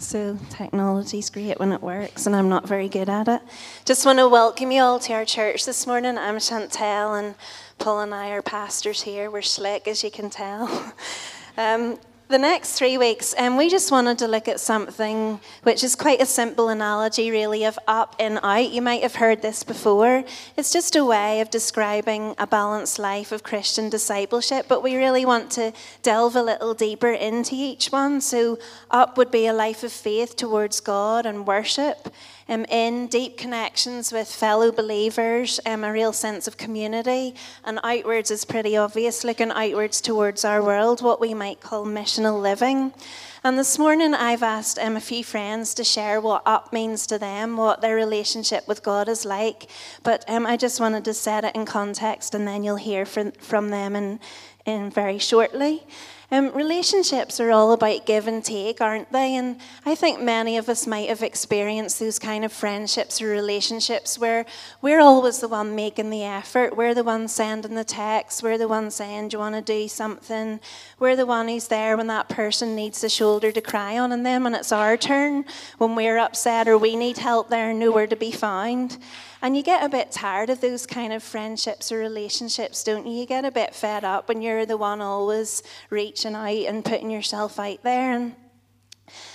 So technology's great when it works, and I'm not very good at it. Just want to welcome you all to our church this morning. I'm Chantel, and Paul and I are pastors here. We're slick, as you can tell. Um, the next three weeks, and um, we just wanted to look at something which is quite a simple analogy, really, of up and out. You might have heard this before. It's just a way of describing a balanced life of Christian discipleship, but we really want to delve a little deeper into each one. So, up would be a life of faith towards God and worship um, in deep connections with fellow believers, um, a real sense of community, and outwards is pretty obvious, looking outwards towards our world, what we might call missional living. And this morning, I've asked um, a few friends to share what up means to them, what their relationship with God is like. But um, I just wanted to set it in context, and then you'll hear from, from them in, in very shortly. Um, relationships are all about give and take, aren't they? And I think many of us might have experienced those kind of friendships or relationships where we're always the one making the effort. We're the one sending the text. We're the one saying, Do you want to do something? We're the one who's there when that person needs a shoulder to cry on. And then when it's our turn, when we're upset or we need help, they're nowhere to be found. And you get a bit tired of those kind of friendships or relationships, don't you? You get a bit fed up when you're the one always reaching out and putting yourself out there. And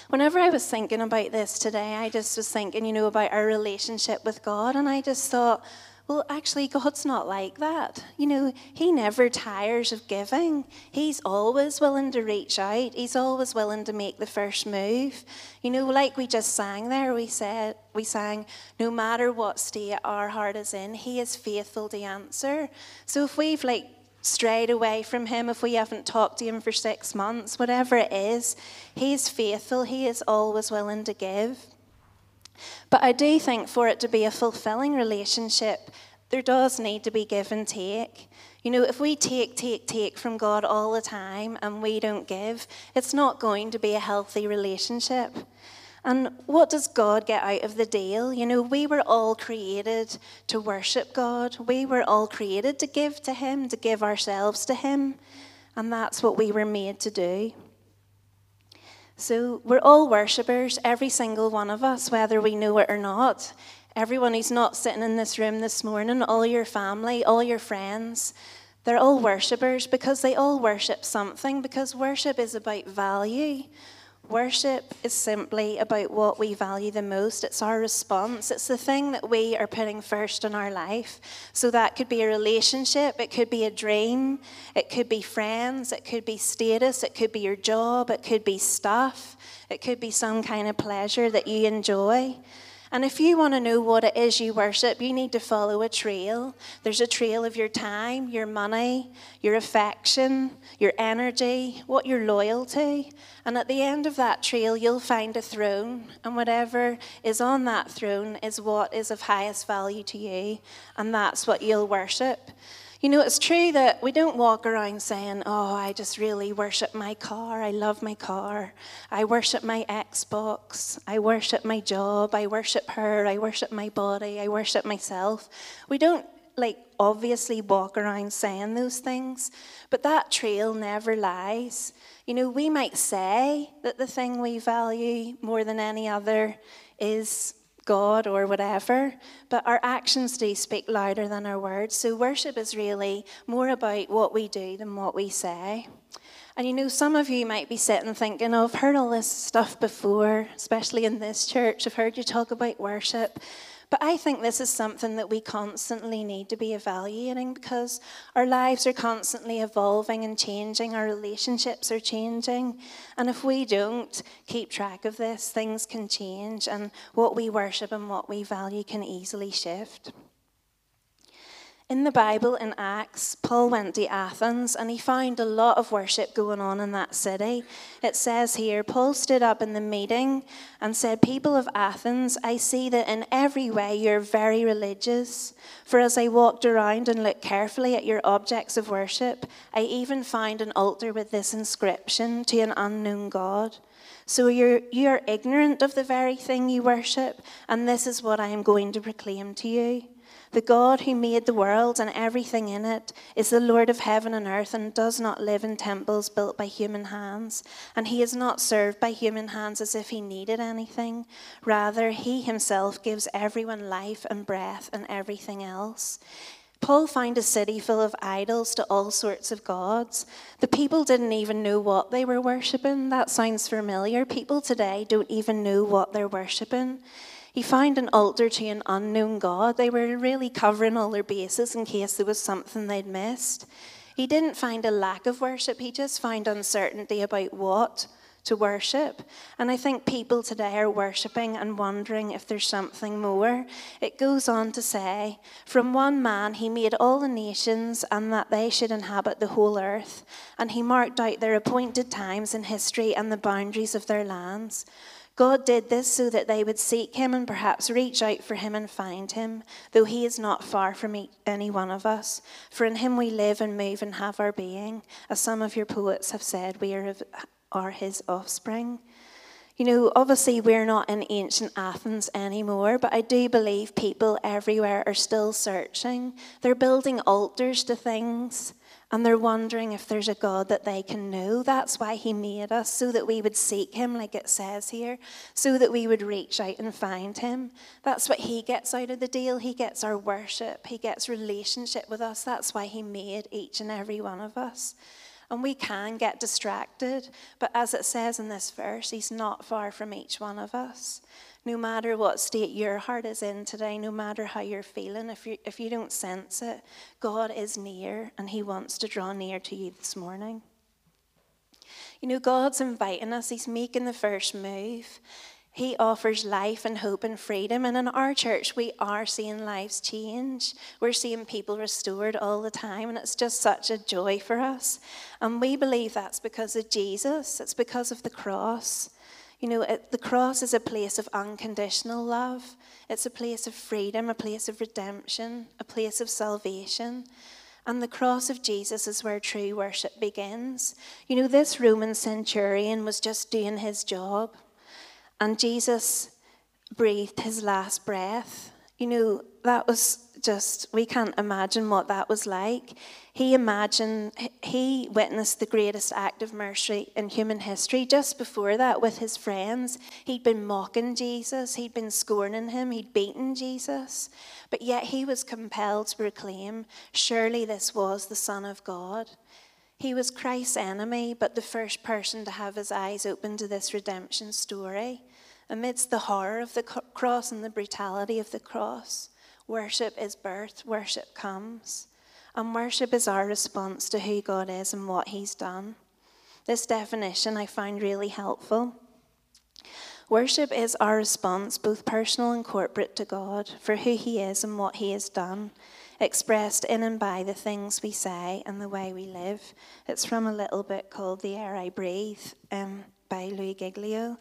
whenever I was thinking about this today, I just was thinking, you know, about our relationship with God. And I just thought, well, actually, God's not like that. You know, He never tires of giving. He's always willing to reach out, He's always willing to make the first move. You know, like we just sang there, we said, we sang, no matter what state our heart is in, He is faithful to answer. So if we've like strayed away from Him, if we haven't talked to Him for six months, whatever it is, He's faithful. He is always willing to give. But I do think for it to be a fulfilling relationship, there does need to be give and take. You know, if we take, take, take from God all the time and we don't give, it's not going to be a healthy relationship. And what does God get out of the deal? You know, we were all created to worship God. We were all created to give to Him, to give ourselves to Him. And that's what we were made to do. So we're all worshippers, every single one of us, whether we know it or not. Everyone who's not sitting in this room this morning, all your family, all your friends, they're all worshippers because they all worship something, because worship is about value. Worship is simply about what we value the most. It's our response. It's the thing that we are putting first in our life. So that could be a relationship, it could be a dream, it could be friends, it could be status, it could be your job, it could be stuff, it could be some kind of pleasure that you enjoy. And if you want to know what it is you worship, you need to follow a trail. There's a trail of your time, your money, your affection, your energy, what you're loyal to. And at the end of that trail, you'll find a throne. And whatever is on that throne is what is of highest value to you. And that's what you'll worship. You know, it's true that we don't walk around saying, Oh, I just really worship my car. I love my car. I worship my Xbox. I worship my job. I worship her. I worship my body. I worship myself. We don't, like, obviously walk around saying those things, but that trail never lies. You know, we might say that the thing we value more than any other is God or whatever, but our actions do speak louder than our words. So worship is really more about what we do than what we say. And you know, some of you might be sitting thinking, oh, I've heard all this stuff before, especially in this church. I've heard you talk about worship. But I think this is something that we constantly need to be evaluating because our lives are constantly evolving and changing, our relationships are changing. And if we don't keep track of this, things can change, and what we worship and what we value can easily shift. In the Bible, in Acts, Paul went to Athens and he found a lot of worship going on in that city. It says here Paul stood up in the meeting and said, People of Athens, I see that in every way you're very religious. For as I walked around and looked carefully at your objects of worship, I even found an altar with this inscription to an unknown God. So you're, you're ignorant of the very thing you worship, and this is what I am going to proclaim to you. The God who made the world and everything in it is the Lord of heaven and earth and does not live in temples built by human hands. And he is not served by human hands as if he needed anything. Rather, he himself gives everyone life and breath and everything else. Paul found a city full of idols to all sorts of gods. The people didn't even know what they were worshipping. That sounds familiar. People today don't even know what they're worshipping. He found an altar to an unknown God. They were really covering all their bases in case there was something they'd missed. He didn't find a lack of worship, he just found uncertainty about what to worship. And I think people today are worshipping and wondering if there's something more. It goes on to say, From one man he made all the nations, and that they should inhabit the whole earth. And he marked out their appointed times in history and the boundaries of their lands. God did this so that they would seek him and perhaps reach out for him and find him, though he is not far from any one of us. For in him we live and move and have our being. As some of your poets have said, we are, are his offspring. You know, obviously, we're not in ancient Athens anymore, but I do believe people everywhere are still searching. They're building altars to things and they're wondering if there's a God that they can know. That's why He made us, so that we would seek Him, like it says here, so that we would reach out and find Him. That's what He gets out of the deal. He gets our worship, He gets relationship with us. That's why He made each and every one of us. And we can get distracted, but as it says in this verse, He's not far from each one of us no matter what state your heart is in today, no matter how you're feeling, if you, if you don't sense it, God is near and He wants to draw near to you this morning. You know, God's inviting us, He's making the first move. He offers life and hope and freedom. And in our church, we are seeing lives change. We're seeing people restored all the time. And it's just such a joy for us. And we believe that's because of Jesus, it's because of the cross. You know, it, the cross is a place of unconditional love. It's a place of freedom, a place of redemption, a place of salvation. And the cross of Jesus is where true worship begins. You know, this Roman centurion was just doing his job, and Jesus breathed his last breath. You know, that was just, we can't imagine what that was like. He imagined, he witnessed the greatest act of mercy in human history. Just before that, with his friends, he'd been mocking Jesus, he'd been scorning him, he'd beaten Jesus. But yet he was compelled to proclaim, surely this was the Son of God. He was Christ's enemy, but the first person to have his eyes open to this redemption story. Amidst the horror of the cross and the brutality of the cross, Worship is birth, worship comes. And worship is our response to who God is and what He's done. This definition I find really helpful. Worship is our response, both personal and corporate, to God for who He is and what He has done, expressed in and by the things we say and the way we live. It's from a little book called The Air I Breathe um, by Louis Giglio.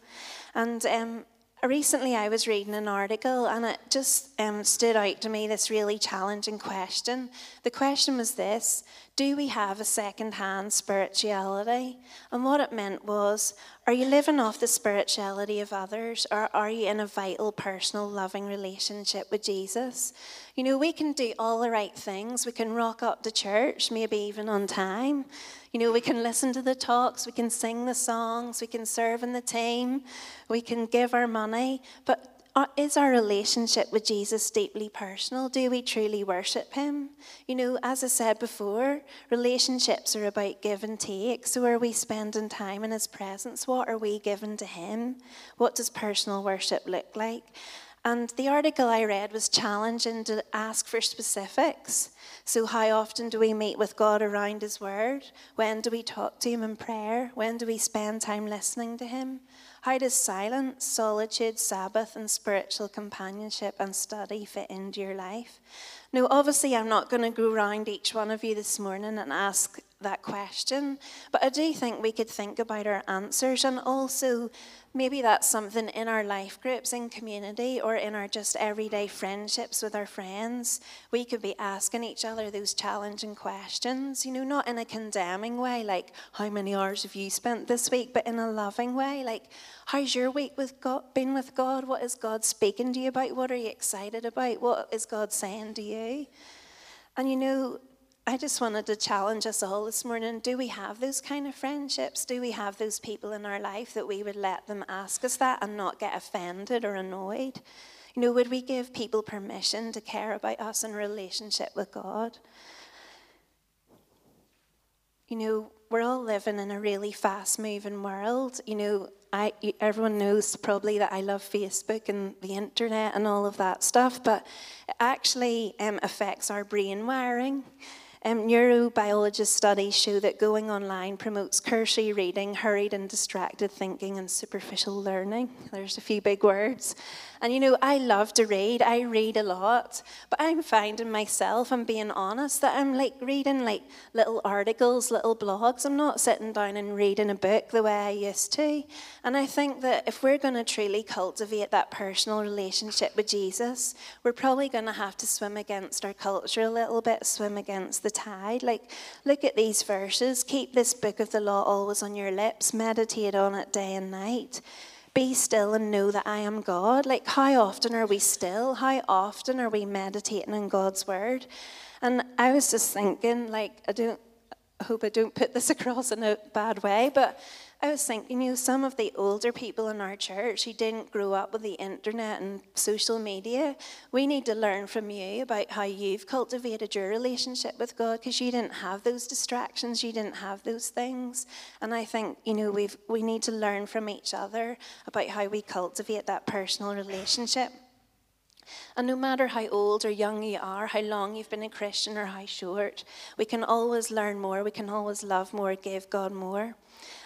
And um, recently I was reading an article and it just um, stood out to me this really challenging question. The question was this Do we have a second hand spirituality? And what it meant was Are you living off the spirituality of others or are you in a vital, personal, loving relationship with Jesus? You know, we can do all the right things. We can rock up to church, maybe even on time. You know, we can listen to the talks, we can sing the songs, we can serve in the team, we can give our money. But is our relationship with Jesus deeply personal? Do we truly worship Him? You know, as I said before, relationships are about give and take. So, are we spending time in His presence? What are we giving to Him? What does personal worship look like? And the article I read was challenging to ask for specifics. So, how often do we meet with God around His Word? When do we talk to Him in prayer? When do we spend time listening to Him? How does silence, solitude, Sabbath, and spiritual companionship and study fit into your life? Now, obviously, I'm not going to go around each one of you this morning and ask that question. But I do think we could think about our answers and also maybe that's something in our life groups in community or in our just everyday friendships with our friends. We could be asking each other those challenging questions, you know, not in a condemning way, like, how many hours have you spent this week, but in a loving way, like, how's your week with God, been with God? What is God speaking to you about? What are you excited about? What is God saying to you? And you know, I just wanted to challenge us all this morning. Do we have those kind of friendships? Do we have those people in our life that we would let them ask us that and not get offended or annoyed? You know, would we give people permission to care about us in relationship with God? You know, we're all living in a really fast moving world. You know, I, everyone knows probably that I love Facebook and the internet and all of that stuff, but it actually um, affects our brain wiring. Um, neurobiologist studies show that going online promotes cursory reading, hurried and distracted thinking, and superficial learning. There's a few big words. And you know, I love to read. I read a lot, but I'm finding myself, I'm being honest, that I'm like reading like little articles, little blogs. I'm not sitting down and reading a book the way I used to. And I think that if we're going to truly cultivate that personal relationship with Jesus, we're probably going to have to swim against our culture a little bit, swim against the tide. Like, look at these verses. Keep this book of the law always on your lips, meditate on it day and night be still and know that I am God. Like, how often are we still? How often are we meditating on God's word? And I was just thinking, like, I don't, I hope I don't put this across in a bad way, but I was thinking, you know, some of the older people in our church who didn't grow up with the internet and social media, we need to learn from you about how you've cultivated your relationship with God because you didn't have those distractions, you didn't have those things. And I think, you know, we've, we need to learn from each other about how we cultivate that personal relationship. And no matter how old or young you are, how long you've been a Christian or how short, we can always learn more, we can always love more, give God more.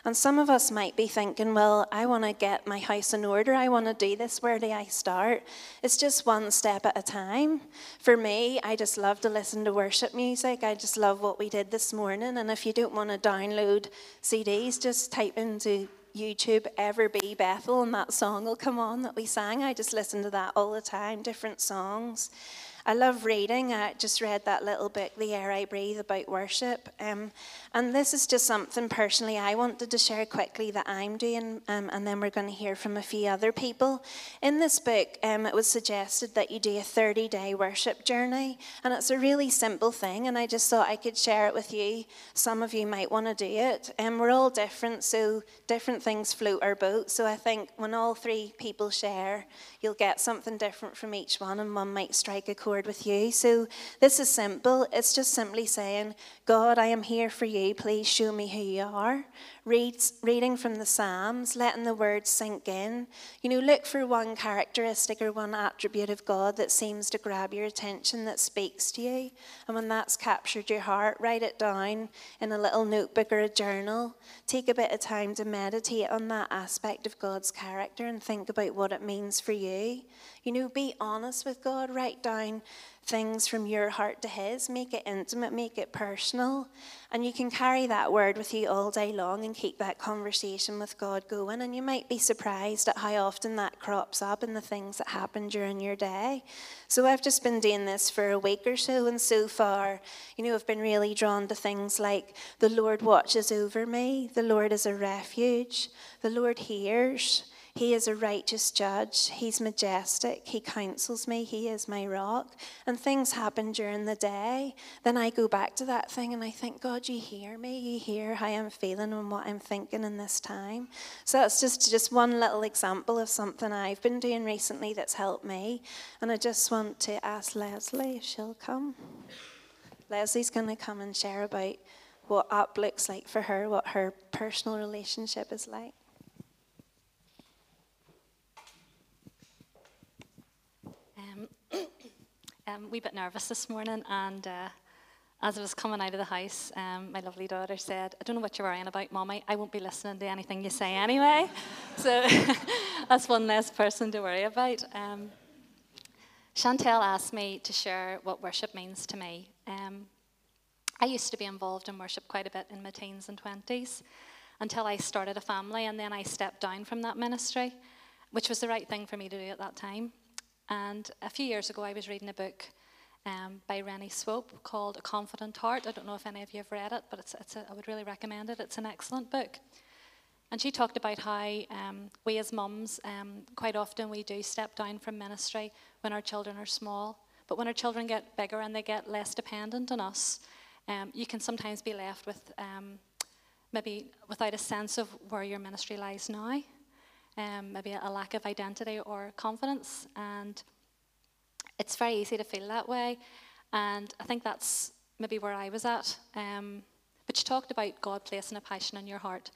And some of us might be thinking, well, I want to get my house in order. I want to do this. Where do I start? It's just one step at a time. For me, I just love to listen to worship music. I just love what we did this morning. And if you don't want to download CDs, just type into YouTube Ever Be Bethel, and that song will come on that we sang. I just listen to that all the time, different songs. I love reading. I just read that little book, The Air I Breathe, about worship. Um, and this is just something personally I wanted to share quickly that I'm doing, um, and then we're going to hear from a few other people. In this book, um, it was suggested that you do a 30 day worship journey, and it's a really simple thing, and I just thought I could share it with you. Some of you might want to do it. Um, we're all different, so different things float our boat. So I think when all three people share, you'll get something different from each one, and one might strike a chord with you. So this is simple. It's just simply saying, God, I am here for you. Please show me who you are. Reads, reading from the Psalms, letting the words sink in. You know, look for one characteristic or one attribute of God that seems to grab your attention, that speaks to you. And when that's captured your heart, write it down in a little notebook or a journal. Take a bit of time to meditate on that aspect of God's character and think about what it means for you. You know, be honest with God. Write down things from your heart to His. Make it intimate, make it personal. And you can carry that word with you all day long and keep that conversation with God going. And you might be surprised at how often that crops up in the things that happen during your day. So I've just been doing this for a week or so, and so far, you know, I've been really drawn to things like the Lord watches over me, the Lord is a refuge, the Lord hears. He is a righteous judge. He's majestic. He counsels me. He is my rock. And things happen during the day. Then I go back to that thing and I think, God, you hear me. You hear how I'm feeling and what I'm thinking in this time. So that's just, just one little example of something I've been doing recently that's helped me. And I just want to ask Leslie if she'll come. Leslie's going to come and share about what up looks like for her, what her personal relationship is like. Um, a wee bit nervous this morning, and uh, as I was coming out of the house, um, my lovely daughter said, I don't know what you're worrying about, Mommy. I won't be listening to anything you say anyway. so that's one less person to worry about. Um, Chantel asked me to share what worship means to me. Um, I used to be involved in worship quite a bit in my teens and 20s until I started a family, and then I stepped down from that ministry, which was the right thing for me to do at that time. And a few years ago, I was reading a book um, by Renee Swope called A Confident Heart. I don't know if any of you have read it, but it's, it's a, I would really recommend it. It's an excellent book. And she talked about how um, we as mums, um, quite often we do step down from ministry when our children are small. But when our children get bigger and they get less dependent on us, um, you can sometimes be left with um, maybe without a sense of where your ministry lies now, um, maybe a lack of identity or confidence. And it's very easy to feel that way. And I think that's maybe where I was at. Um, but you talked about God placing a passion in your heart.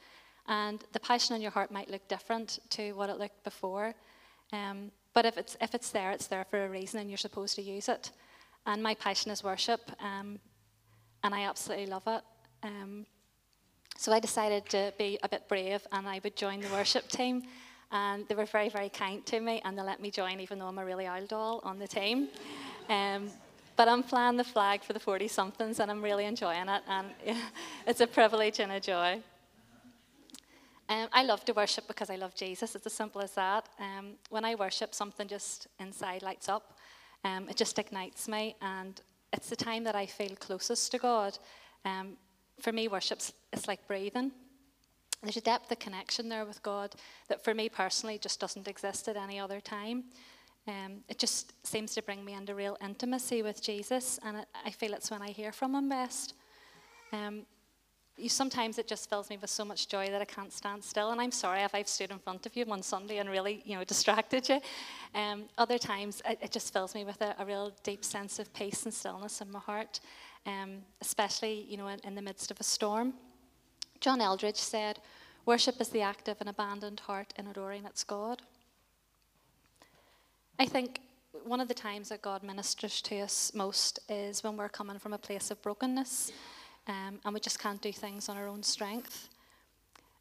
And the passion in your heart might look different to what it looked before. Um, but if it's, if it's there, it's there for a reason and you're supposed to use it. And my passion is worship, um, and I absolutely love it. Um, so I decided to be a bit brave and I would join the worship team. And they were very, very kind to me, and they let me join, even though I'm a really old doll on the team. Um, but I'm flying the flag for the 40 somethings, and I'm really enjoying it, and it's a privilege and a joy. Um, I love to worship because I love Jesus. It's as simple as that. Um, when I worship, something just inside lights up. Um, it just ignites me, and it's the time that I feel closest to God. Um, for me, worship is like breathing there's a depth of connection there with God that for me personally just doesn't exist at any other time. Um, it just seems to bring me into real intimacy with Jesus, and it, I feel it's when I hear from Him best. Um, you, sometimes it just fills me with so much joy that I can't stand still. And I'm sorry if I've stood in front of you one Sunday and really, you know, distracted you. Um, other times it, it, just fills me with a, a, real deep sense of peace and stillness in my heart, um, especially, you know, in, in the midst of a storm. John Eldredge said, Worship is the active and abandoned heart in adoring its God. I think one of the times that God ministers to us most is when we're coming from a place of brokenness um, and we just can't do things on our own strength.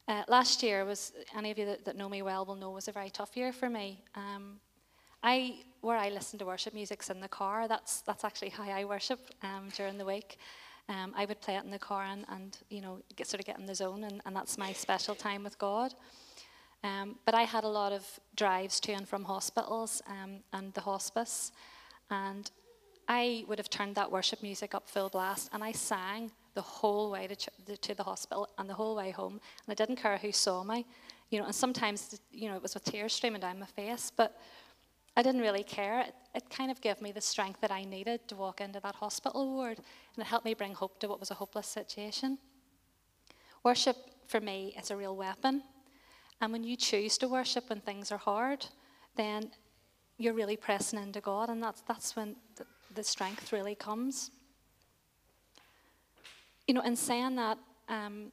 Uh, last year was, any of you that, that, know me well will know, was a very tough year for me. Um, I, where I listen to worship music's in the car. That's that's actually how I worship um, during the week. Um, I would play it in the car and, and you know, get, sort of get in the zone, and, and that's my special time with God. Um, but I had a lot of drives to and from hospitals um, and the hospice, and I would have turned that worship music up full blast, and I sang the whole way to, ch- to the hospital and the whole way home, and I didn't care who saw me, you know. And sometimes, you know, it was with tears streaming down my face, but I didn't really care. It, it, kind of gave me the strength that I needed to walk into that hospital ward, and it helped me bring hope to what was a hopeless situation. Worship, for me, is a real weapon. And when you choose to worship when things are hard, then you're really pressing into God, and that's, that's when the, the strength really comes. You know, in saying that, um,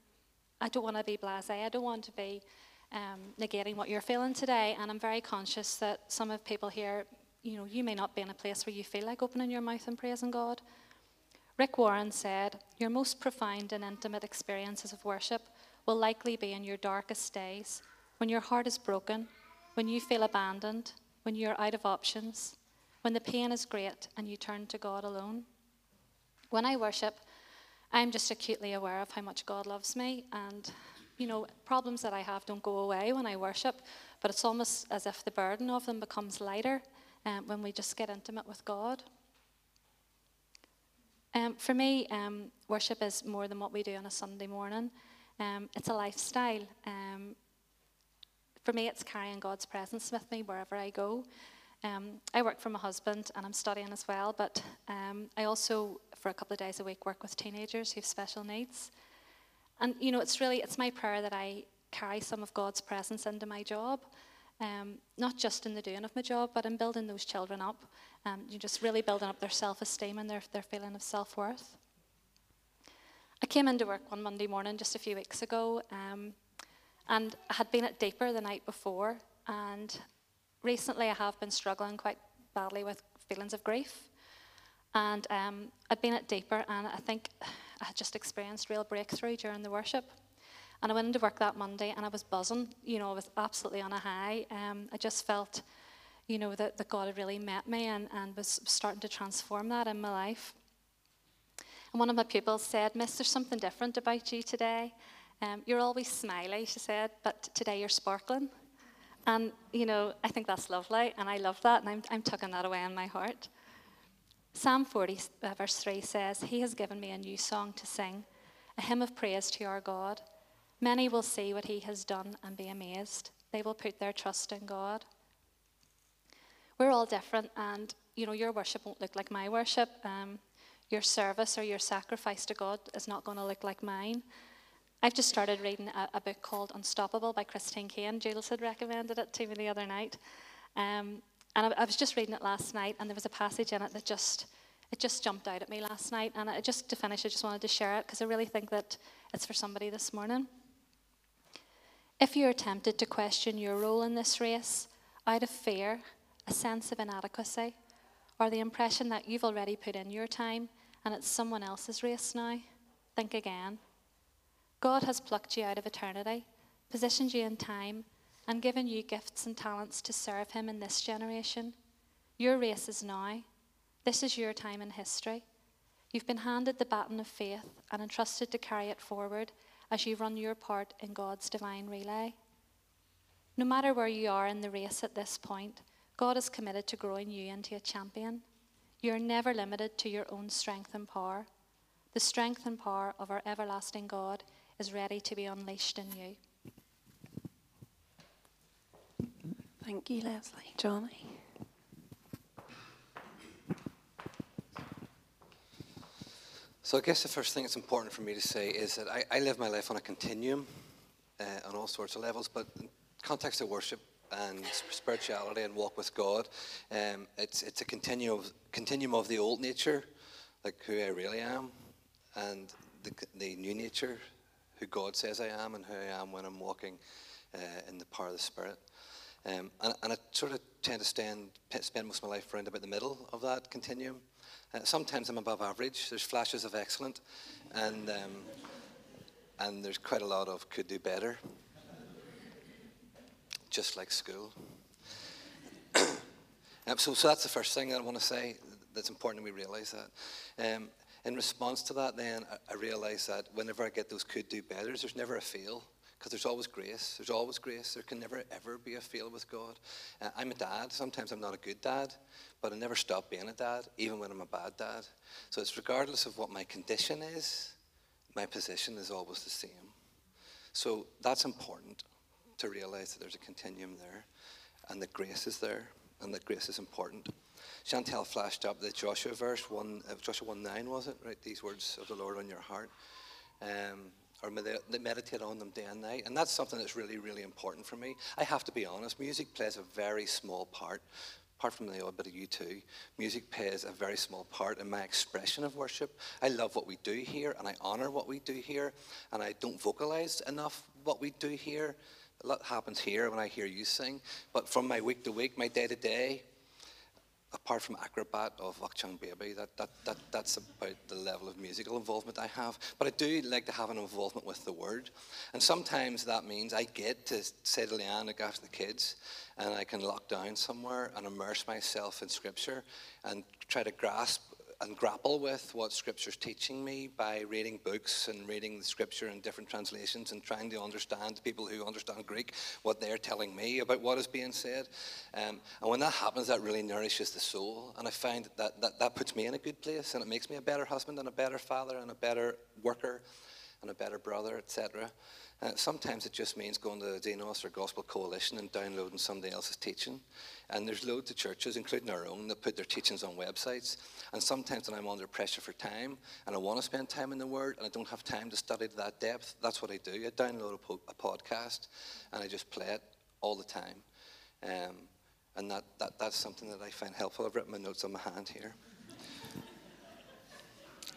I don't want to be blase. I don't want to be um, negating what you're feeling today. And I'm very conscious that some of people here, you know, you may not be in a place where you feel like opening your mouth and praising God. Rick Warren said, Your most profound and intimate experiences of worship will likely be in your darkest days, when your heart is broken, when you feel abandoned, when you're out of options, when the pain is great and you turn to God alone. When I worship, I'm just acutely aware of how much God loves me and you know, problems that I have don't go away when I worship, but it's almost as if the burden of them becomes lighter um, when we just get intimate with God. Um, for me, um, worship is more than what we do on a Sunday morning. Um, it's a lifestyle. Um, for me, it's carrying God's presence with me wherever I go. Um, I work for my husband and I'm studying as well, but I also, for a couple of days a week, work with teenagers who have special needs. And, you know, it's really, it's my prayer that I carry some of God's presence into my job. Um, not just in the doing of my job, but in building those children up. Um, you're just really building up their self esteem and their, their feeling of self worth. I came into work one Monday morning just a few weeks ago, um, and I had been at Deeper the night before. And recently, I have been struggling quite badly with feelings of grief. And um, I'd been at Deeper, and I think I had just experienced real breakthrough during the worship. And I went into work that Monday and I was buzzing. You know, I was absolutely on a high. Um, I just felt, you know, that, that God had really met me and, and was starting to transform that in my life. And one of my pupils said, Miss, there's something different about you today. Um, you're always smiley, she said, but today you're sparkling. And, you know, I think that's lovely, and I love that, and I'm, I'm tucking that away in my heart. Psalm 40, uh, verse 3 says, He has given me a new song to sing, a hymn of praise to our God. Many will see what He has done and be amazed. They will put their trust in God. We're all different, and, you know, your worship won't look like my worship. Um, your service or your sacrifice to God is not going to look like mine. I've just started reading a, a, book called Unstoppable by Christine Caine. Jules had recommended it to me the other night. Um, and I, I, was just reading it last night, and there was a passage in it that just it just jumped out at me last night. And I, just to finish, I just wanted to share it because I really think that it's for somebody this morning. If you're tempted to question your role in this race out of fear, a sense of inadequacy, or the impression that you've already put in your time and it's someone else's race now, think again. God has plucked you out of eternity, positioned you in time, and given you gifts and talents to serve Him in this generation. Your race is now. This is your time in history. You've been handed the baton of faith and entrusted to carry it forward as you run your part in God's divine relay. No matter where you are in the race at this point, God is committed to growing you into a champion. You are never limited to your own strength and power. The strength and power of our everlasting God is ready to be unleashed in you. Thank you, Leslie. Johnny. So I guess the first thing that's important for me to say is that I, I live my life on a continuum uh, on all sorts of levels, but in context of worship and spirituality and walk with God, um, it's, it's a continuum of, continuum of the old nature, like who I really am, and the, the new nature, who God says I am and who I am when I'm walking uh, in the power of the Spirit. Um, and, and, I sort of tend to stand, spend most of my life around about the middle of that continuum. Uh, sometimes I'm above average. There's flashes of excellent, and um, and there's quite a lot of could do better. Just like school. um, so, so that's the first thing that I want to say. That's important that we realise that. Um, in response to that, then, I, I realise that whenever I get those could do betters, there's never a fail because there's always grace. There's always grace. There can never, ever be a fail with God. Uh, I'm a dad. Sometimes I'm not a good dad, but I never stop being a dad, even when I'm a bad dad. So it's regardless of what my condition is, my position is always the same. So that's important to realize that there's a continuum there and that grace is there and that grace is important. Chantel flashed up the Joshua verse, one, uh, Joshua 1 9, was it? Right? These words of the Lord on your heart. Um, or meditate on them day and night. And that's something that's really, really important for me. I have to be honest, music plays a very small part. Apart from the odd bit of U2, music plays a very small part in my expression of worship. I love what we do here, and I honor what we do here, and I don't vocalize enough what we do here. A lot happens here when I hear you sing, but from my week to week, my day to day, apart from acrobat of Achtung Baby, that, that, that, that's about the level of musical involvement I have. But I do like to have an involvement with the word. And sometimes that means I get to say to Leanne, look after the kids, and I can lock down somewhere and immerse myself in scripture and try to grasp and grapple with what Scripture's teaching me by reading books and reading the Scripture in different translations and trying to understand people who understand Greek what they're telling me about what is being said. Um, and when that happens, that really nourishes the soul. And I find that, that that puts me in a good place and it makes me a better husband and a better father and a better worker and a better brother, etc. Uh, sometimes it just means going to the Dinos or Gospel Coalition and downloading somebody else's teaching. And there's loads of churches, including our own, that put their teachings on websites. And sometimes when I'm under pressure for time and I want to spend time in the Word and I don't have time to study to that depth, that's what I do. I download a, po- a podcast and I just play it all the time. Um, and that, that, that's something that I find helpful. I've written my notes on my hand here.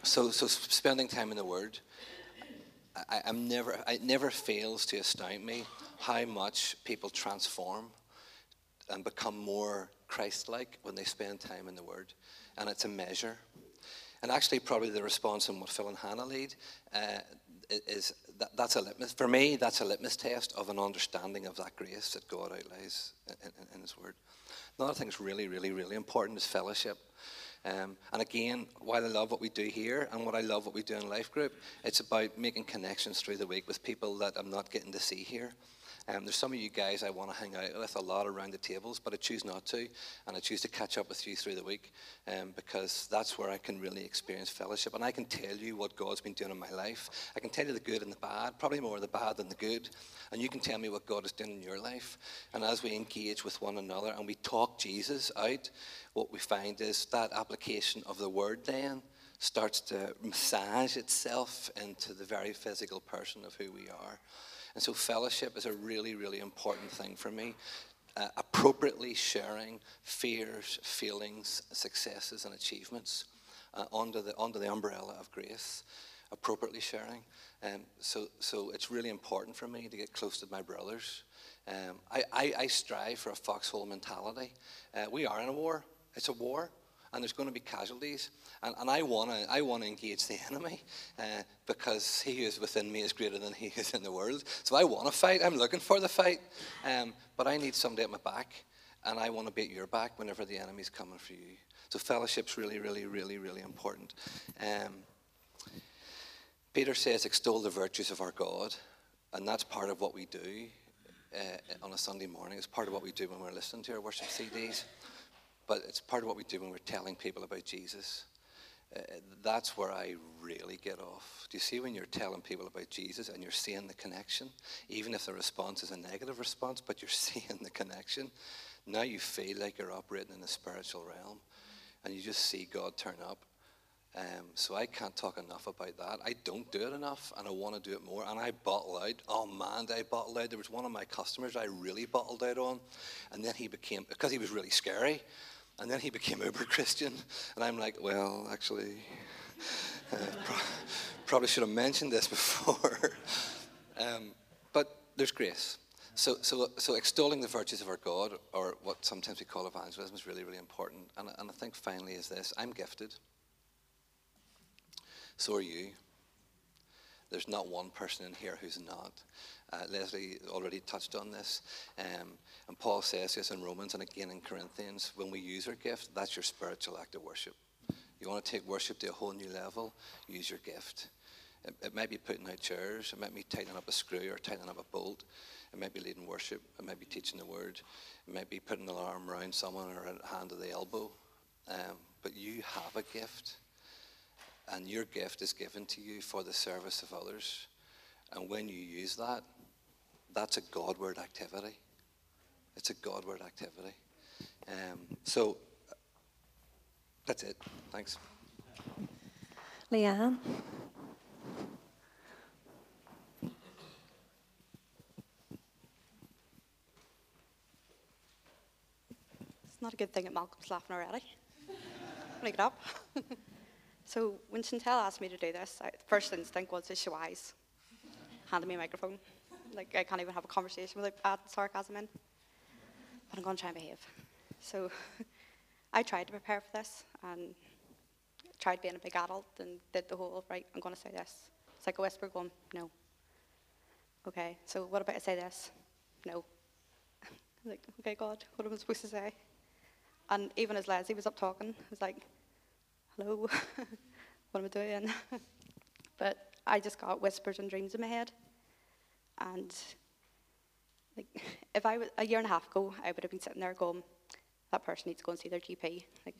so, so spending time in the Word. I, am never, it never fails to astound me how much people transform and become more Christ like when they spend time in the Word. And it's a measure. And actually, probably the response in what Phil and Hannah lead uh, is that, that's a litmus, for me, that's a litmus test of an understanding of that grace that God outlays in, in, in His Word. Another thing that's really, really, really important is fellowship. Um, and again, while I love what we do here and what I love what we do in Life Group, it's about making connections through the week with people that I'm not getting to see here. Um, there's some of you guys I want to hang out with a lot around the tables, but I choose not to, and I choose to catch up with you through the week um, because that's where I can really experience fellowship. And I can tell you what God's been doing in my life. I can tell you the good and the bad, probably more the bad than the good. And you can tell me what God is doing in your life. And as we engage with one another and we talk Jesus out, what we find is that application of the word then starts to massage itself into the very physical person of who we are. And so, fellowship is a really, really important thing for me. Uh, appropriately sharing fears, feelings, successes, and achievements uh, under, the, under the umbrella of grace. Appropriately sharing. Um, so, so, it's really important for me to get close to my brothers. Um, I, I, I, strive for a foxhole mentality. Uh, we are in a war, it's a war and there's going to be casualties. And, and I want to I wanna engage the enemy uh, because he who is within me is greater than he is in the world. So I want to fight. I'm looking for the fight. Um, but I need somebody at my back, and I want to be at your back whenever the enemy's coming for you. So fellowship's really, really, really, really important. Um, Peter says, extol the virtues of our God, and that's part of what we do uh, on a Sunday morning. It's part of what we do when we're listening to our worship CDs. But it's part of what we do when we're telling people about Jesus. That's where I really get off. Do you see when you're telling people about Jesus and you're seeing the connection? Even if the response is a negative response, but you're seeing the connection, now you feel like you're operating in the spiritual realm and you just see God turn up. Um, so I can't talk enough about that. I don't do it enough, and I want to do it more. And I bottle out. Oh man, I bottle out. There was one of my customers I really bottled out on, and then he became because he was really scary. And then he became uber Christian. And I'm like, well, actually, uh, pro- probably should have mentioned this before. um, but there's grace. So, so, so extolling the virtues of our God, or what sometimes we call evangelism, is really, really important. And, and I think finally is this I'm gifted. So are you. There's not one person in here who's not. Uh, Leslie already touched on this. Um, and Paul says this in Romans and again in Corinthians when we use our gift, that's your spiritual act of worship. You want to take worship to a whole new level, use your gift. It, it might be putting out chairs, it might be tightening up a screw or tightening up a bolt, it might be leading worship, it might be teaching the word, it might be putting an arm around someone or a hand to the elbow. Um, but you have a gift, and your gift is given to you for the service of others. And when you use that, that's a Godward activity. It's a Godward activity. Um, so that's it. Thanks. Leanne. It's not a good thing that Malcolm's laughing already. Make it up. so when Chantel asked me to do this, I, first instinct was, is she wise? Handed me a microphone. Like, I can't even have a conversation without adding sarcasm in. But I'm going to try and behave. So I tried to prepare for this and tried being a big adult and did the whole, right, I'm going to say this. It's like a whisper going, no. Okay, so what about I say this? No. like, okay, God, what am I supposed to say? And even as Leslie was up talking, I was like, hello, what am I doing? but I just got whispers and dreams in my head. And like, if I was a year and a half ago, I would have been sitting there going, that person needs to go and see their GP. Like,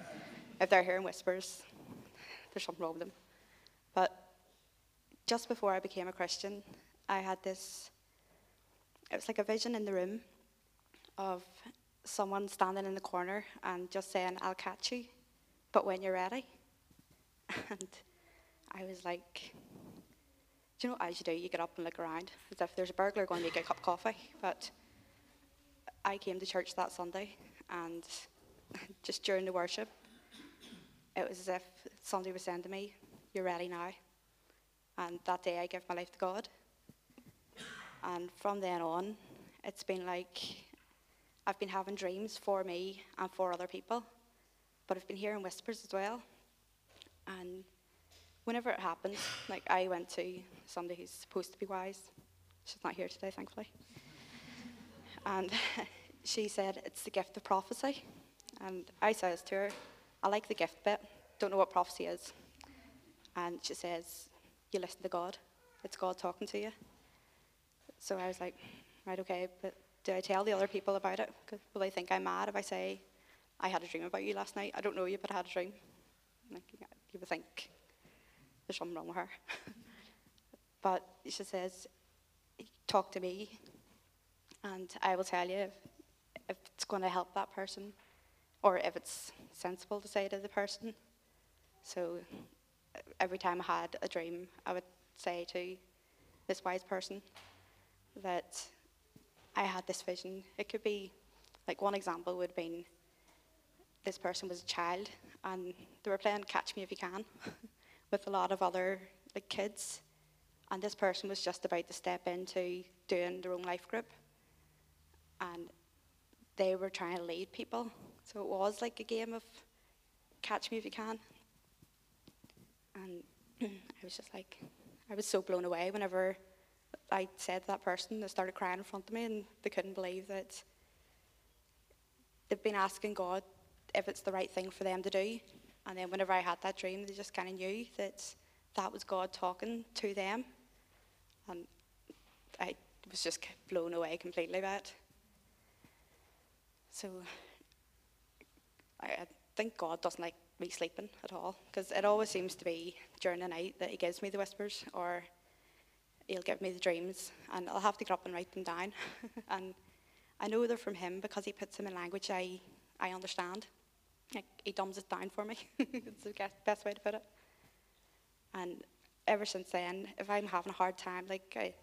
if they're hearing whispers, there's something wrong with them. But just before I became a Christian, I had this, it was like a vision in the room of someone standing in the corner and just saying, I'll catch you, but when you're ready. And I was like, you know as you do? You get up and look around as if there's a burglar going to get a cup of coffee. But I came to church that Sunday, and just during the worship, it was as if somebody was saying to me, You're ready now. And that day I gave my life to God. And from then on, it's been like I've been having dreams for me and for other people, but I've been hearing whispers as well. And whenever it happens, like I went to somebody who's supposed to be wise. She's not here today, thankfully. And she said it's the gift of prophecy. And I says to her, I like the gift bit. Don't know what prophecy is. And she says, You listen to God. It's God talking to you. So I was like, Right, okay, but do I tell the other people about it? Will they think I'm mad if I say, I had a dream about you last night? I don't know you, but I had a dream. Like, you would think there's something wrong with her. but she says, Talk to me, and I will tell you if, if it's going to help that person or if it's sensible to say to the person. So every time I had a dream, I would say to this wise person that I had this vision. It could be, like, one example would have been this person was a child and they were playing Catch Me If You Can with a lot of other like kids. And this person was just about to step into doing their own life group. And they were trying to lead people. So it was like a game of catch me if you can. And I was just like, I was so blown away whenever I said to that person, they started crying in front of me and they couldn't believe that they've been asking God if it's the right thing for them to do. And then whenever I had that dream, they just kind of knew that that was God talking to them. And I was just blown away completely by it. So I, think God doesn't like me sleeping at all because it always seems to be during the night that He gives me the whispers or He'll give me the dreams and I'll have to get up and write them down. and I know they're from Him because He puts them in language I, I understand. Like, he dumbs it down for me. it's the best way to put it. And ever since then, if I'm having a hard time, like I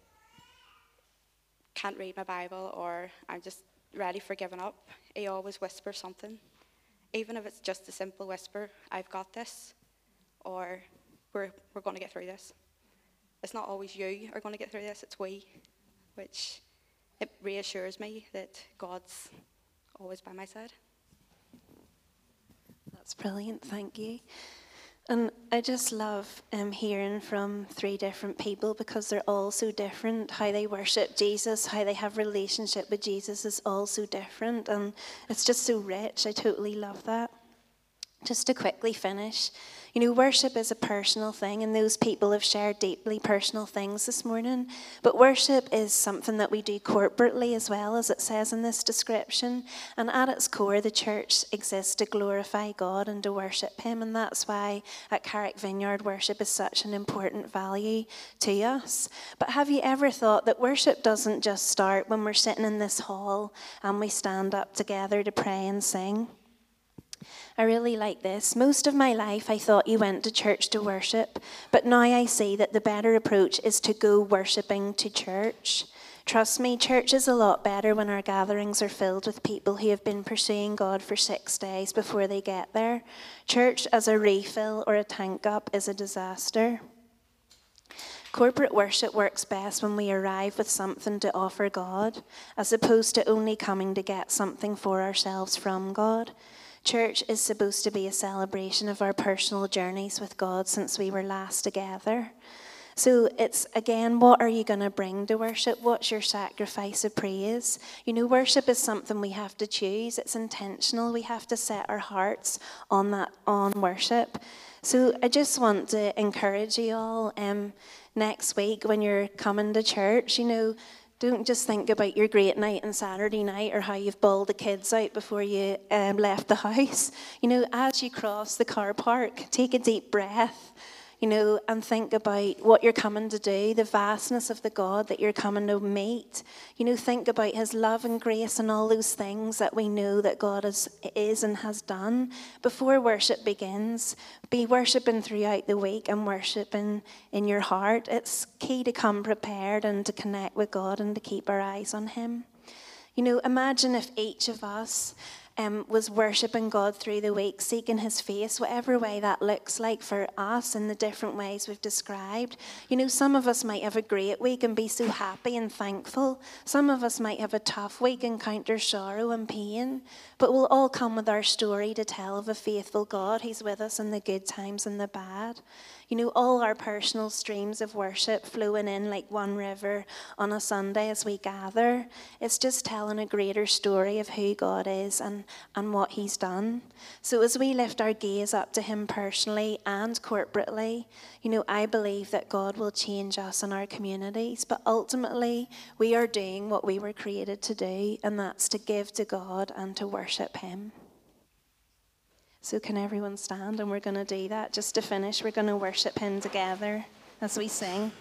can't read my Bible or I'm just ready for giving up, he always whispers something. Even if it's just a simple whisper, I've got this, or we're, we're going to get through this. It's not always you are going to get through this, it's we, which it reassures me that God's always by my side. That's brilliant, thank you. And I just love um, hearing from three different people because they're all so different. How they worship Jesus, how they have relationship with Jesus is all so different, and it's just so rich. I totally love that. Just to quickly finish, you know, worship is a personal thing, and those people have shared deeply personal things this morning. But worship is something that we do corporately as well, as it says in this description. And at its core, the church exists to glorify God and to worship Him. And that's why at Carrick Vineyard, worship is such an important value to us. But have you ever thought that worship doesn't just start when we're sitting in this hall and we stand up together to pray and sing? I really like this. Most of my life, I thought you went to church to worship, but now I see that the better approach is to go worshipping to church. Trust me, church is a lot better when our gatherings are filled with people who have been pursuing God for six days before they get there. Church as a refill or a tank up is a disaster. Corporate worship works best when we arrive with something to offer God, as opposed to only coming to get something for ourselves from God. Church is supposed to be a celebration of our personal journeys with God since we were last together. So it's again, what are you going to bring to worship? What's your sacrifice of praise? You know, worship is something we have to choose. It's intentional. We have to set our hearts on that on worship. So I just want to encourage you all um, next week when you're coming to church. You know, don't just think about your great night on Saturday night or how you've bawled the kids out before you um, left the house. You know, as you cross the car park, take a deep breath you know, and think about what you're coming to do, the vastness of the God that you're coming to meet. You know, think about his love and grace and all those things that we know that God is, is and has done before worship begins. Be worshiping throughout the week and worshiping in your heart. It's key to come prepared and to connect with God and to keep our eyes on him. You know, imagine if each of us um, was worshipping God through the week, seeking His face, whatever way that looks like for us in the different ways we've described. You know, some of us might have a great week and be so happy and thankful. Some of us might have a tough week, encounter sorrow and pain. But we'll all come with our story to tell of a faithful God. He's with us in the good times and the bad. You know, all our personal streams of worship flowing in like one river on a Sunday as we gather. It's just telling a greater story of who God is and, and what He's done. So as we lift our gaze up to Him personally and corporately, you know, I believe that God will change us and our communities. But ultimately, we are doing what we were created to do, and that's to give to God and to worship Him. So, can everyone stand? And we're going to do that. Just to finish, we're going to worship Him together as we sing.